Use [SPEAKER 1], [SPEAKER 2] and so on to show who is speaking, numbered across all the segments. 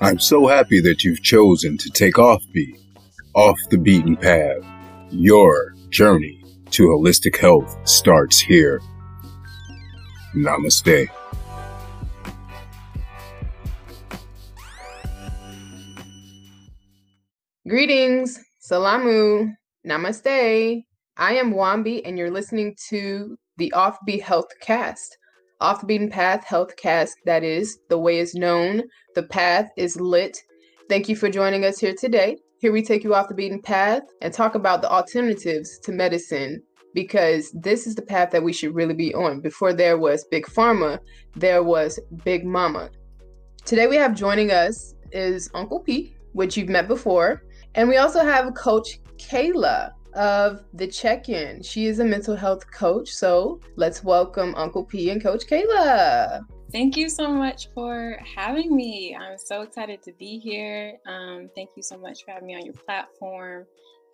[SPEAKER 1] I'm so happy that you've chosen to take Offbeat, off the beaten path. Your journey to holistic health starts here. Namaste.
[SPEAKER 2] Greetings, Salamu, Namaste. I am Wambi, and you're listening to the Offbeat Health Cast. Off the Beaten Path Health Cast, that is. The way is known, the path is lit. Thank you for joining us here today. Here we take you off the beaten path and talk about the alternatives to medicine because this is the path that we should really be on. Before there was Big Pharma, there was Big Mama. Today we have joining us is Uncle Pete, which you've met before. And we also have Coach Kayla of the check in. She is a mental health coach. So let's welcome Uncle P and Coach Kayla.
[SPEAKER 3] Thank you so much for having me. I'm so excited to be here. Um, thank you so much for having me on your platform.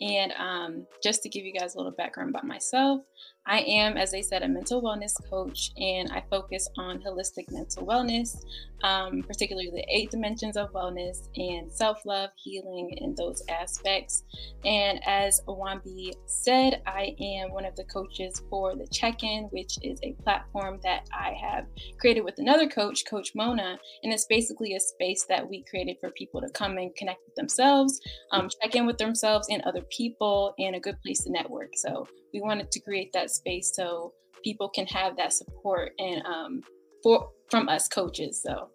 [SPEAKER 3] And um, just to give you guys a little background about myself, I am, as they said, a mental wellness coach, and I focus on holistic mental wellness, um, particularly the eight dimensions of wellness and self love, healing, and those aspects. And as Awambi said, I am one of the coaches for the Check In, which is a platform that I have created with another coach, Coach Mona. And it's basically a space that we created for people to come and connect with themselves, um, check in with themselves and other people, and a good place to network. So we wanted to create that space so people can have that support and um, for from us coaches. So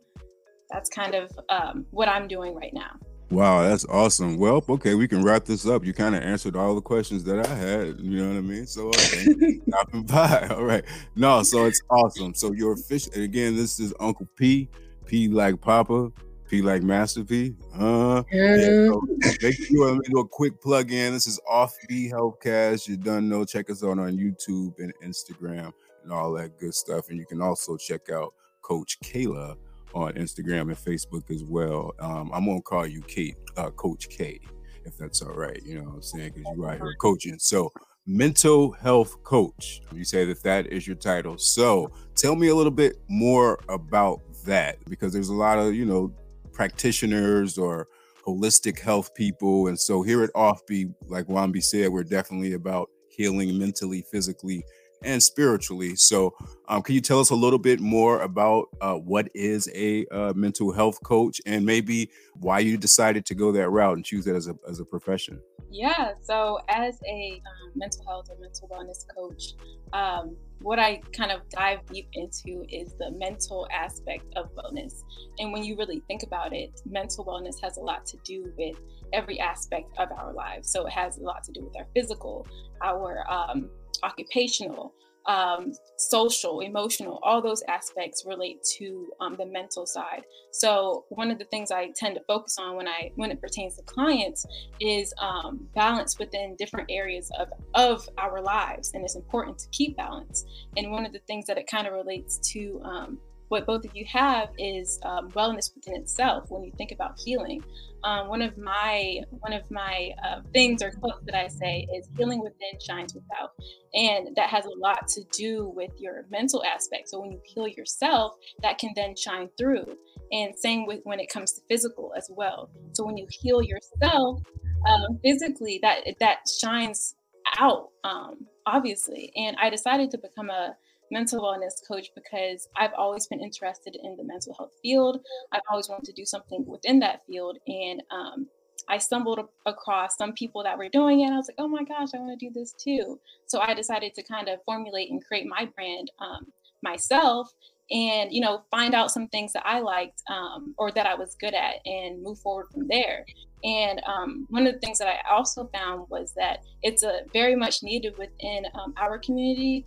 [SPEAKER 3] that's kind of um, what I'm doing right now.
[SPEAKER 1] Wow, that's awesome. Well, okay, we can wrap this up. You kind of answered all the questions that I had. You know what I mean? So, uh, stopping by. All right. No, so it's awesome. So you're official. Again, this is Uncle P. P like Papa. P like Master P. Uh, yeah, so make sure let me do a quick plug in. This is Off B Healthcast. You done know. Check us out on YouTube and Instagram and all that good stuff. And you can also check out Coach Kayla on Instagram and Facebook as well. Um, I'm gonna call you Kate, uh, Coach K, if that's all right. You know what I'm saying? Because you're out here coaching. So mental health coach. You say that that is your title. So tell me a little bit more about that because there's a lot of you know practitioners or holistic health people. And so here at Offbeat, like Wambi said, we're definitely about healing mentally, physically, and spiritually. So, um, can you tell us a little bit more about uh, what is a uh, mental health coach and maybe why you decided to go that route and choose it as a, as a profession?
[SPEAKER 3] Yeah. So, as a um, mental health or mental wellness coach, um, what I kind of dive deep into is the mental aspect of wellness. And when you really think about it, mental wellness has a lot to do with every aspect of our lives. So it has a lot to do with our physical, our um, occupational, um, social, emotional, all those aspects relate to um, the mental side. So one of the things I tend to focus on when I when it pertains to clients is um, balance within different areas of of our lives, and it's important to keep balance. And one of the things that it kind of relates to um, what both of you have is um, wellness within itself when you think about healing. Um, one of my one of my uh, things or quotes that i say is healing within shines without and that has a lot to do with your mental aspect. So when you heal yourself that can then shine through. And same with when it comes to physical as well. So when you heal yourself um, physically that that shines out um, obviously. And i decided to become a mental wellness coach because I've always been interested in the mental health field. I've always wanted to do something within that field. And um, I stumbled across some people that were doing it. I was like, oh my gosh, I want to do this too. So I decided to kind of formulate and create my brand um, myself and you know find out some things that i liked um, or that i was good at and move forward from there and um, one of the things that i also found was that it's a very much needed within um, our community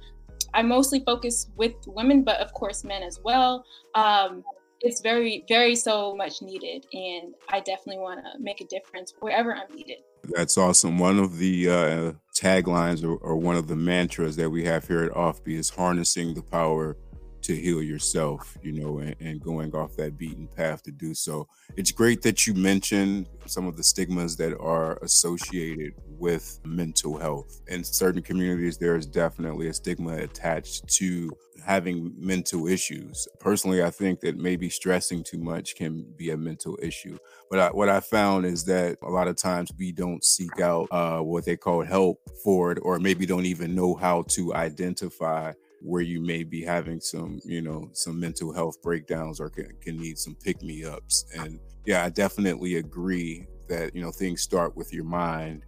[SPEAKER 3] I mostly focus with women, but of course men as well. Um, it's very, very so much needed, and I definitely want to make a difference wherever I'm needed.
[SPEAKER 1] That's awesome. One of the uh, taglines or, or, one of the mantras that we have here at Offbeat is harnessing the power to heal yourself, you know, and, and, going off that beaten path to do so. It's great that you mentioned some of the stigmas that are associated with mental health. In certain communities, there is definitely a stigma attached to having mental issues. Personally, I think that maybe stressing too much can be a mental issue. But I, what I found is that a lot of times we don't seek out uh, what they call help for it, or maybe don't even know how to identify where you may be having some, you know, some mental health breakdowns or can, can need some pick me ups. And yeah, I definitely agree that, you know, things start with your mind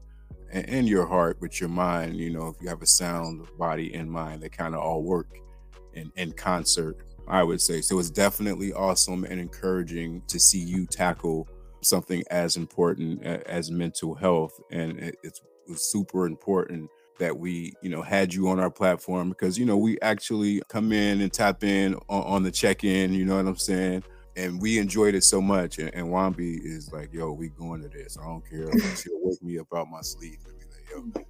[SPEAKER 1] and, and your heart, but your mind, you know, if you have a sound body and mind, they kind of all work in, in concert, I would say. So it's definitely awesome and encouraging to see you tackle something as important as mental health. And it's super important that we you know had you on our platform because you know we actually come in and tap in on, on the check-in you know what i'm saying? And we enjoyed it so much and, and wambi is like yo we going to this. I don't care. She'll wake me up out my sleep and be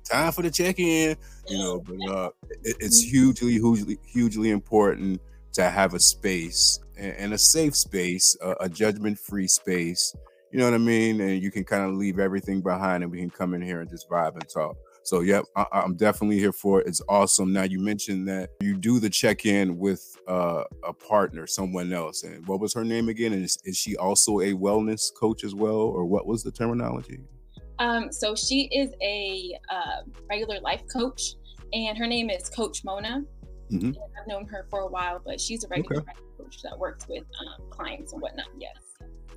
[SPEAKER 1] time for the check-in you know but uh it, it's hugely hugely hugely important to have a space and, and a safe space a, a judgment-free space you know what i mean? And you can kind of leave everything behind and we can come in here and just vibe and talk so, yep, I, am definitely here for it. It's awesome. Now, you mentioned that you do the check in with uh, a partner, someone else. And what was her name again? And is, is, she also a wellness coach as well? Or what was the terminology?
[SPEAKER 3] Um, so, she is a uh, regular life coach, and her name is Coach Mona. Mm-hmm. I've known her for a while, but she's a regular okay. coach that works with um, clients and whatnot. Yes.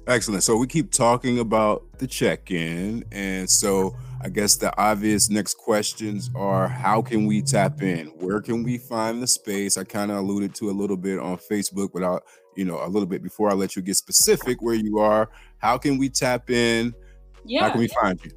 [SPEAKER 1] Excellent. So we keep talking about the check-in, and so I guess the obvious next questions are: How can we tap in? Where can we find the space? I kind of alluded to a little bit on Facebook, but I, you know, a little bit before I let you get specific where you are. How can we tap in? Yeah. How can we find you?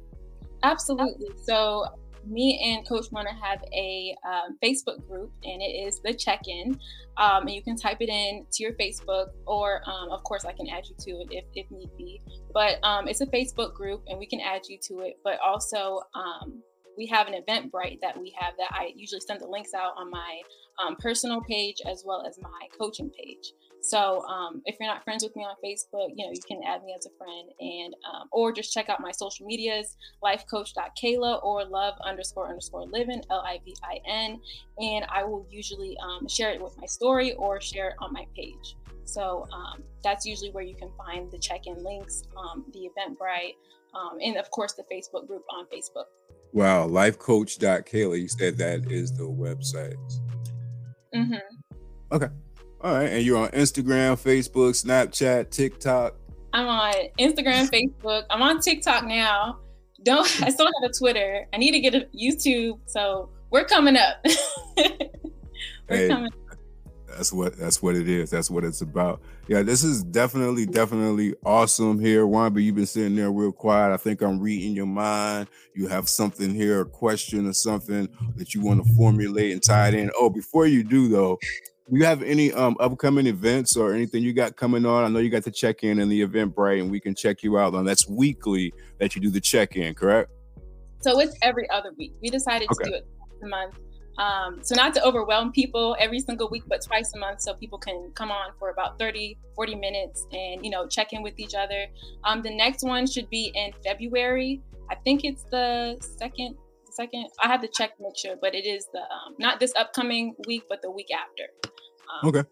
[SPEAKER 3] Absolutely. So me and Coach Mona have a um, Facebook group, and it is the Check In. Um, and you can type it in to your Facebook, or um, of course, I can add you to it if, if need be. But um, it's a Facebook group, and we can add you to it. But also, um, we have an Eventbrite that we have that I usually send the links out on my um, personal page as well as my coaching page. So um, if you're not friends with me on Facebook, you know, you can add me as a friend and um, or just check out my social medias, lifecoach.kayla or love underscore underscore living, L-I-V-I-N. And I will usually um, share it with my story or share it on my page. So um, that's usually where you can find the check-in links, um, the Eventbrite, um, and of course the Facebook group on Facebook.
[SPEAKER 1] Wow, lifecoach.kayla, you said that is the website. Mm-hmm. Okay. All right, and you're on Instagram, Facebook, Snapchat, TikTok.
[SPEAKER 3] I'm on Instagram, Facebook. I'm on TikTok now. Don't I still have a Twitter? I need to get a YouTube. So we're coming up. we're
[SPEAKER 1] hey, coming. That's what that's what it is. That's what it's about. Yeah, this is definitely definitely awesome here, Wambi. You've been sitting there real quiet. I think I'm reading your mind. You have something here, a question or something that you want to formulate and tie it in. Oh, before you do though, you have any um upcoming events or anything you got coming on? I know you got the check in and the Eventbrite, and we can check you out. And that's weekly that you do the check in, correct?
[SPEAKER 3] So it's every other week. We decided okay. to do it a month. Um, so not to overwhelm people every single week, but twice a month so people can come on for about 30, 40 minutes and, you know, check in with each other. Um, the next one should be in February. I think it's the second, second, I have to check make sure, but it is the, um, not this upcoming week, but the week after.
[SPEAKER 1] Um, okay.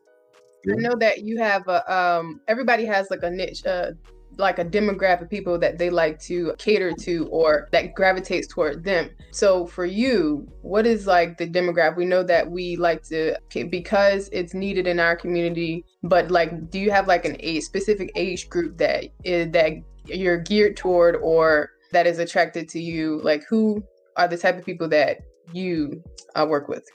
[SPEAKER 2] I know that you have a um everybody has like a niche uh like a demographic of people that they like to cater to or that gravitates toward them. So for you, what is like the demographic? We know that we like to because it's needed in our community, but like do you have like an age specific age group that is that you're geared toward or that is attracted to you? Like who are the type of people that you uh, work with?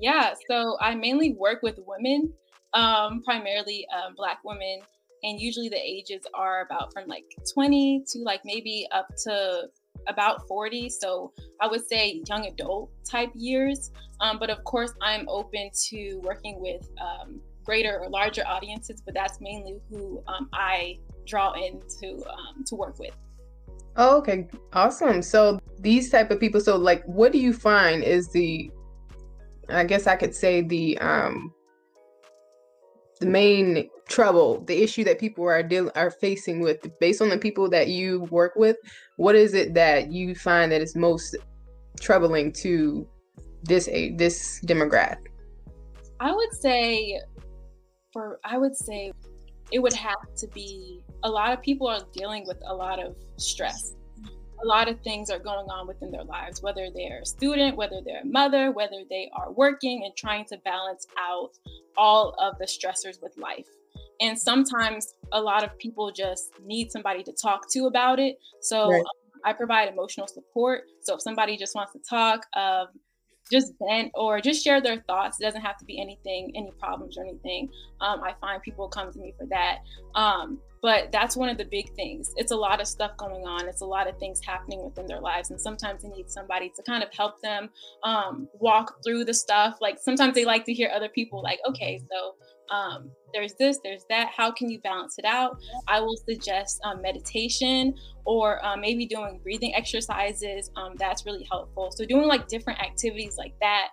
[SPEAKER 3] Yeah, so I mainly work with women, um, primarily um, Black women, and usually the ages are about from like 20 to like maybe up to about 40. So I would say young adult type years. Um, but of course, I'm open to working with um, greater or larger audiences, but that's mainly who um, I draw in to, um, to work with.
[SPEAKER 2] Oh, okay, awesome. So these type of people. So like, what do you find is the I guess I could say the um the main trouble, the issue that people are dealing are facing with, based on the people that you work with? What is it that you find that is most troubling to this age, this demographic?
[SPEAKER 3] I would say, for I would say, it would have to be a lot of people are dealing with a lot of stress a lot of things are going on within their lives, whether they're a student, whether they're a mother, whether they are working and trying to balance out all of the stressors with life. And sometimes a lot of people just need somebody to talk to about it. So right. um, I provide emotional support. So if somebody just wants to talk, um, just vent or just share their thoughts. It doesn't have to be anything, any problems or anything. Um, I find people come to me for that. Um, but that's one of the big things. It's a lot of stuff going on. It's a lot of things happening within their lives, and sometimes they need somebody to kind of help them um, walk through the stuff. Like sometimes they like to hear other people like, okay, so um, there's this, there's that. How can you balance it out? I will suggest um, meditation or uh, maybe doing breathing exercises. Um, that's really helpful. So, doing like different activities like that.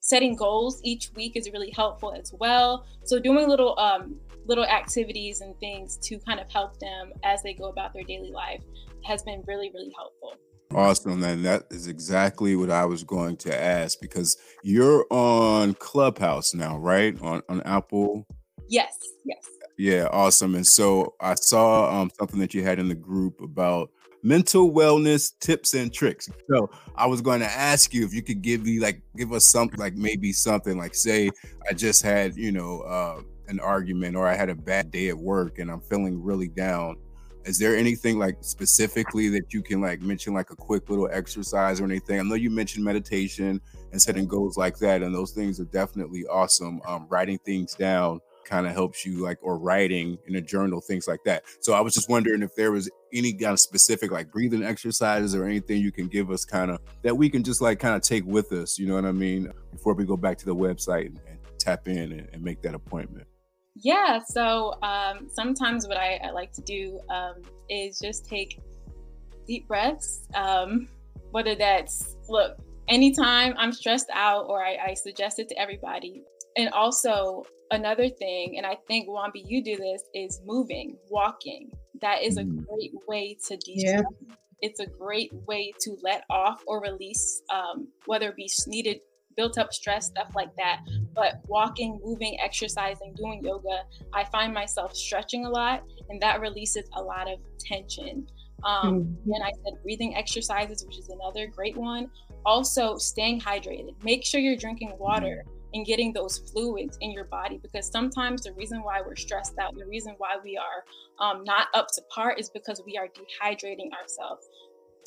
[SPEAKER 3] Setting goals each week is really helpful as well. So, doing little um, little activities and things to kind of help them as they go about their daily life has been really, really helpful.
[SPEAKER 1] Awesome. And that is exactly what I was going to ask because you're on Clubhouse now, right? On on Apple.
[SPEAKER 3] Yes, yes.
[SPEAKER 1] Yeah, awesome. And so I saw um, something that you had in the group about mental wellness tips and tricks. So I was going to ask you if you could give me like give us something like maybe something like say I just had, you know, uh, an argument or I had a bad day at work and I'm feeling really down is there anything like specifically that you can like mention like a quick little exercise or anything? I know you mentioned meditation and setting goals like that and those things are definitely awesome. Um, writing things down kind of helps you like or writing in a journal things like that. So i was just wondering if there was any kind of specific like breathing exercises or anything you can give us kind of that we can just like kind of take with us you know what i mean before we go back to the website and, and tap in and, and make that appointment
[SPEAKER 3] yeah, so um, sometimes what I, I, like to do um, is just take deep breaths. Um, whether that's, look, anytime I'm stressed out or I, I, suggest it to everybody. And also, another thing, and I think Wambi, you do this, is moving, walking. That is a mm. great way to de stress. Yeah. It's a great way to let off or release, um, whether it be needed built up stress, stuff like that. But walking, moving, exercising, doing yoga, I find myself stretching a lot, and that releases a lot of tension. Um, mm-hmm. And I said breathing exercises, which is another great one. Also, staying hydrated. Make sure you're drinking water and getting those fluids in your body because sometimes the reason why we're stressed out, the reason why we are um, not up to par is because we are dehydrating ourselves.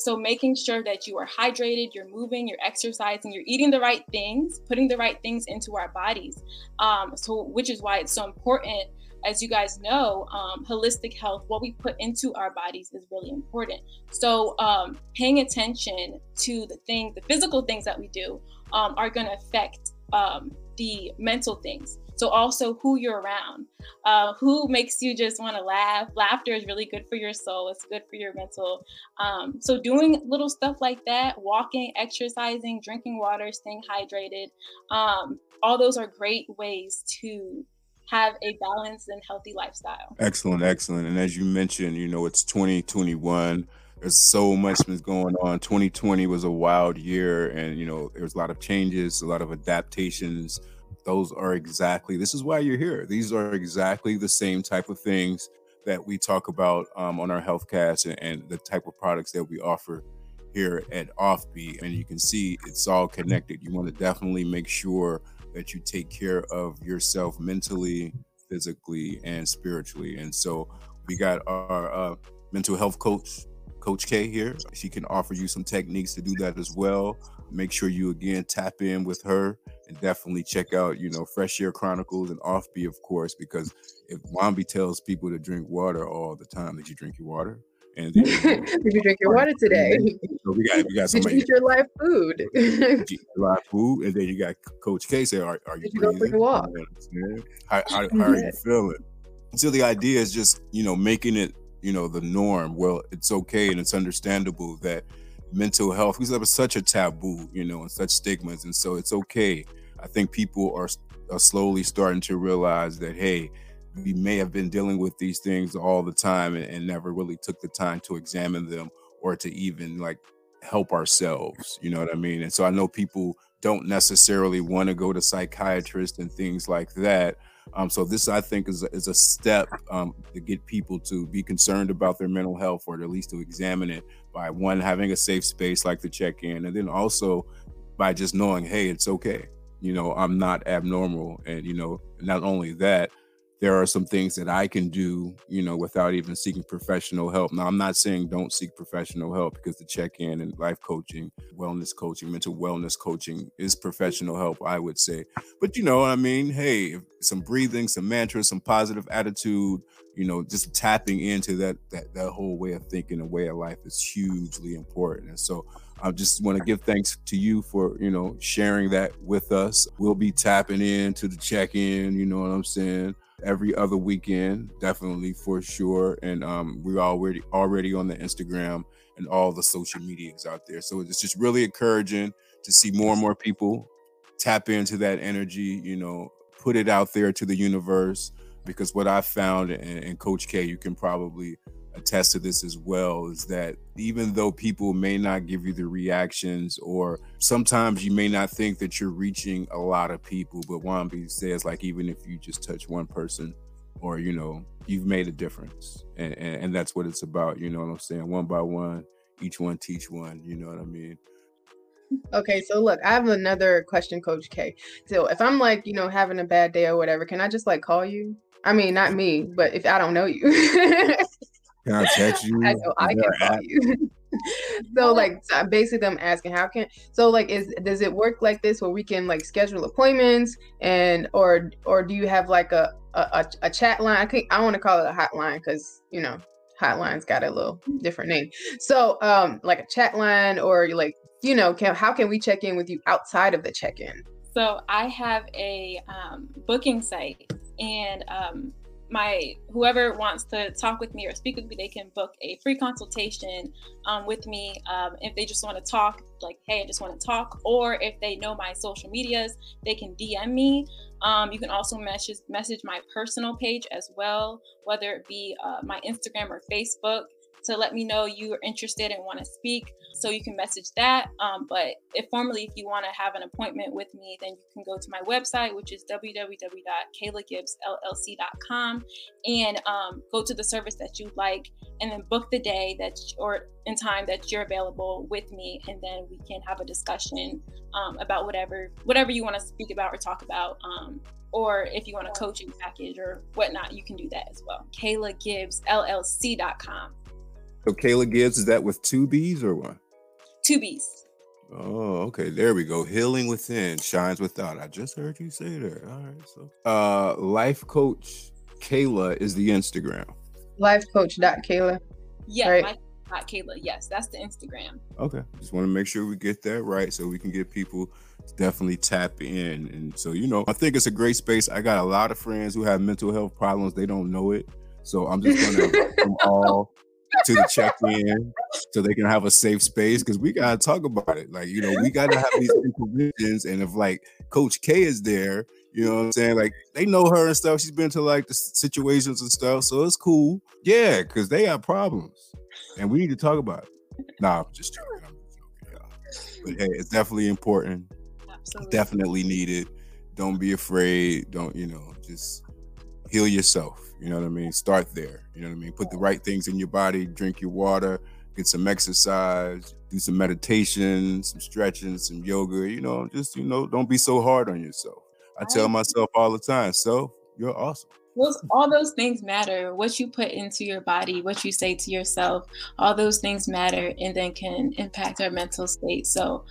[SPEAKER 3] So making sure that you are hydrated, you're moving, you're exercising, you're eating the right things, putting the right things into our bodies. Um, so which is why it's so important. As you guys know, um, holistic health, what we put into our bodies is really important. So, um, paying attention to the things, the physical things that we do, um, are going to affect um, the mental things. So also who you're around, uh, who makes you just want to laugh. Laughter is really good for your soul. It's good for your mental. Um, so doing little stuff like that, walking, exercising, drinking water, staying hydrated, um, all those are great ways to have a balanced and healthy lifestyle.
[SPEAKER 1] Excellent, excellent. And as you mentioned, you know, it's 2021 there's so much that's going on 2020 was a wild year and you know there was a lot of changes a lot of adaptations those are exactly this is why you're here. These are exactly the same type of things that we talk about um, on our healthcast and, and the type of products that we offer here at offbeat and you can see it's all connected. You want to definitely make sure that you take care of yourself mentally physically and spiritually and so we got our uh, mental health coach coach k here she can offer you some techniques to do that as well make sure you again tap in with her and definitely check out, you know, Fresh Air Chronicles and Offbeat, of course, because if Wambi tells people to drink water all the time, did you drink your water?
[SPEAKER 2] And then, did you drink your water today?
[SPEAKER 1] So we got we got somebody.
[SPEAKER 2] Did you eat your live food?
[SPEAKER 1] live food, and then you got Coach K say, "Are, are you did breathing? You go for a walk? How, how, how are you feeling?" So the idea is just you know making it you know the norm. Well, it's okay and it's understandable that mental health because that was such a taboo, you know, and such stigmas, and so it's okay. I think people are are slowly starting to realize that hey we may have been dealing with these things all the time and, and never really took the time to examine them or to even like help ourselves you know what i mean? And so i know people don't necessarily want to go to psychiatrists and things like that um, so this i think is a, is a step um, to get people to be concerned about their mental health or at least to examine it by one having a safe space like the check-in and then also by just knowing hey it's okay. You know i'm not abnormal and you know not only that there are some things that I can do, you know, without even seeking professional help. Now, I'm not saying don't seek professional help because the check in and life coaching, wellness coaching, mental wellness coaching is professional help, I would say. But, you know, I mean, hey, some breathing, some mantras, some positive attitude, you know, just tapping into that, that, that whole way of thinking a way of life is hugely important. And so, I just want to give thanks to you for, you know, sharing that with us. We'll be tapping into the check in, you know what I'm saying? Every other weekend, definitely for sure. And um, we're already already on the Instagram and all the social medias out there. So it's just really encouraging to see more and more people tap into that energy, you know, put it out there to the universe. Because what I found, and, and Coach K, you can probably attest to this as well is that even though people may not give you the reactions or sometimes you may not think that you're reaching a lot of people but Wambi says like even if you just touch one person or you know you've made a difference and, and, and that's what it's about you know what i'm saying one by one each one teach one you know what i mean
[SPEAKER 2] Okay, so look, I have another question, Coach K. So if I'm like, you know, having a bad day or whatever, can I just like call you? I mean, not me, but if I don't know you.
[SPEAKER 1] Can I text you?
[SPEAKER 2] I know I can call you. so like so basically I'm asking how can so like is does it work like this where we can like schedule appointments and or or do you have like a a, a chat line? I can I want to call it a hotline because you know hotline's got a little different name. So um like a chat line or like you know can how can we check in with you outside of the check-in?
[SPEAKER 3] So I have a um, booking site and um, my whoever wants to talk with me or speak with me, they can book a free consultation um, with me. Um, if they just want to talk, like, hey, I just want to talk, or if they know my social medias, they can DM me. Um, you can also message message my personal page as well, whether it be uh, my Instagram or Facebook to let me know you are interested and want to speak. So you can message that. Um, but if formally, if you want to have an appointment with me, then you can go to my website, which is www.kaylagibbsllc.com, and um, go to the service that you like, and then book the day that or in time that you're available with me, and then we can have a discussion um, about whatever whatever you want to speak about or talk about. Um, or if you want a coaching package or whatnot, you can do that as well. KaylaGibbsLLC.com.
[SPEAKER 1] So Kayla Gibbs, is that with two B's or what?
[SPEAKER 3] Two B's.
[SPEAKER 1] Oh, okay. There we go. Healing within shines without. I just heard you say that. All right. So uh life coach Kayla is the Instagram.
[SPEAKER 2] Life coach dot Kayla.
[SPEAKER 3] Yeah, right. life dot Kayla. Yes, that's the Instagram.
[SPEAKER 1] Okay. Just want to make sure we get that right so we can get people to definitely tap in. And so, you know, I think it's a great space. I got a lot of friends who have mental health problems. They don't know it. So I'm just gonna them all to the check in so they can have a safe space because we gotta talk about it. Like, you know, we gotta have these supervisions. And if like Coach K is there, you know what I'm saying? Like they know her and stuff. She's been to like the situations and stuff. So it's cool. Yeah, because they have problems. And we need to talk about it. Nah, I'm just joking. I'm just joking. But hey, it's definitely important. Absolutely. Definitely needed. Don't be afraid. Don't, you know, just heal yourself. You know what I mean? Start there. You know what I mean? Put the right things in your body, drink your water, get some exercise, do some meditation, some stretching, some yoga, you know, just, you know, don't be so hard on yourself. I tell myself all the time, self, you're awesome.
[SPEAKER 3] Those, all those things matter. What you put into your body, what you say to yourself, all those things matter and then can impact our mental state. So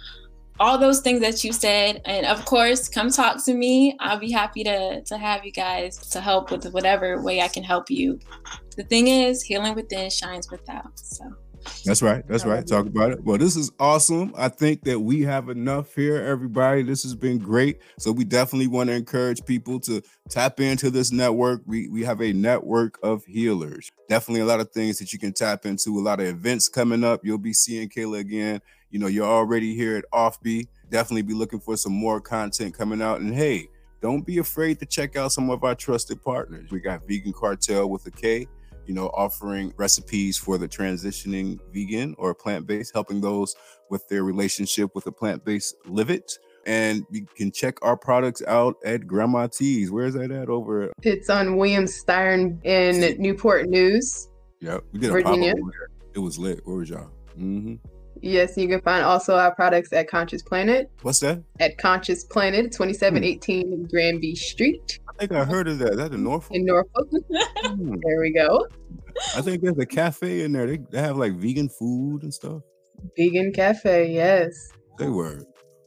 [SPEAKER 3] all those things that you said and of course come talk to me i'll be happy to to have you guys to help with whatever way i can help you the thing is healing within shines without so
[SPEAKER 1] that's right. That's right. Talk about it. Well, this is awesome. I think that we have enough here, everybody. This has been great. So we definitely want to encourage people to tap into this network. We we have a network of healers. Definitely a lot of things that you can tap into. A lot of events coming up. You'll be seeing Kayla again you know, you're already here at Offbeat. Definitely be looking for some more content coming out. And hey, don't be afraid to check out some of our trusted partners. We got Vegan Cartel with a K, you know, offering recipes for the transitioning vegan or plant based, helping those with their relationship with a plant based live it. And you can check our products out at Grandma T's. Where's that at over?
[SPEAKER 2] It's on William Styron in Newport News.
[SPEAKER 1] Yep, we did a
[SPEAKER 2] Virginia.
[SPEAKER 1] pop-up. It was lit. Where was y'all? hmm
[SPEAKER 2] Yes, you can find also our products at Conscious Planet
[SPEAKER 1] What's that?
[SPEAKER 2] at Conscious Planet, 2718 Granby Street
[SPEAKER 1] I think I heard of that. That's in Norfolk.
[SPEAKER 2] in Norfolk.
[SPEAKER 1] Hmm.
[SPEAKER 2] There we go.
[SPEAKER 1] I think there's a cafe in there. They, they have like vegan food and stuff.
[SPEAKER 2] Vegan Cafe, yes.
[SPEAKER 1] They were.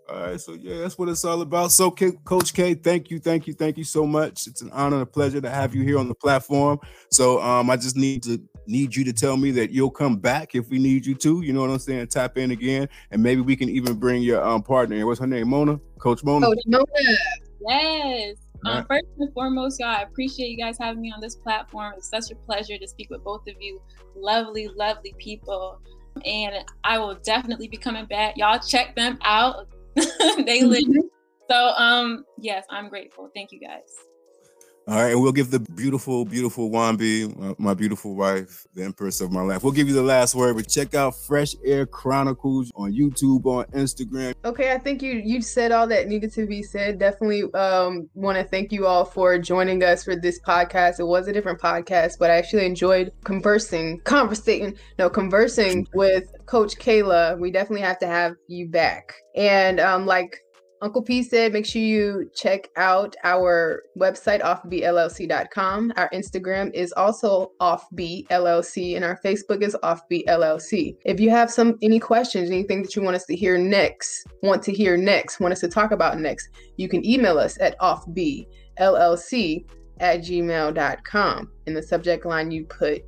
[SPEAKER 1] All right, so yeah, that's what it's all about. So, K- Coach K, thank you, thank you, thank you so much. It's an honor and a pleasure to have you here on the platform. So, um, I just need to need you to tell me that you'll come back if we need you to. You know what I'm saying? Tap in again, and maybe we can even bring your um partner. in. What's her name? Mona, Coach Mona.
[SPEAKER 2] Coach Mona.
[SPEAKER 3] Yes. Um,
[SPEAKER 1] Right.
[SPEAKER 3] first and foremost, y'all, I appreciate you guys having me on this platform. It's such a pleasure to speak with both of you. Lovely, lovely people. And I will definitely be coming back. Y'all check them out. they live. So um yes, I'm grateful. Thank you guys.
[SPEAKER 1] All right, and we'll give the beautiful, beautiful Wambi, my, beautiful wife, the empress of my life. We'll give you the last word, but check out Fresh Air Chronicles on YouTube, on Instagram.
[SPEAKER 2] Okay, I think you you said all that needed to be said. Definitely um want to thank you all for joining us for this podcast. It was a different podcast, but I actually enjoyed conversing, conversating, no, conversing with Coach Kayla. We definitely have to have you back. And um like Uncle P said, make sure you check out our website, offbllc.com. Our Instagram is also offbllc, and our Facebook is offbllc. If you have some any questions, anything that you want us to hear next, want to hear next, want us to talk about next, you can email us at offbllc at gmail.com. In the subject line, you put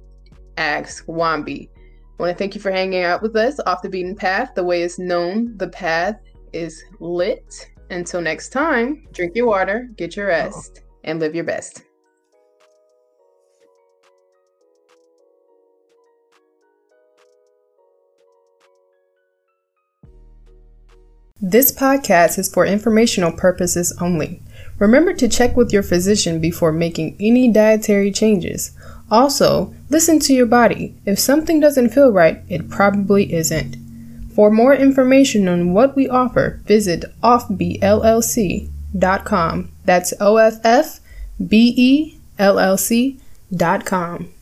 [SPEAKER 2] Ask Wambi. I want to thank you for hanging out with us off the beaten path. The way is known, the path is lit. Until next time, drink your water, get your uh-huh. rest, and live your best. This podcast is for informational purposes only. Remember to check with your physician before making any dietary changes. Also, listen to your body. If something doesn't feel right, it probably isn't. For more information on what we offer, visit offbellc.com. That's O F F B E L L C dot com.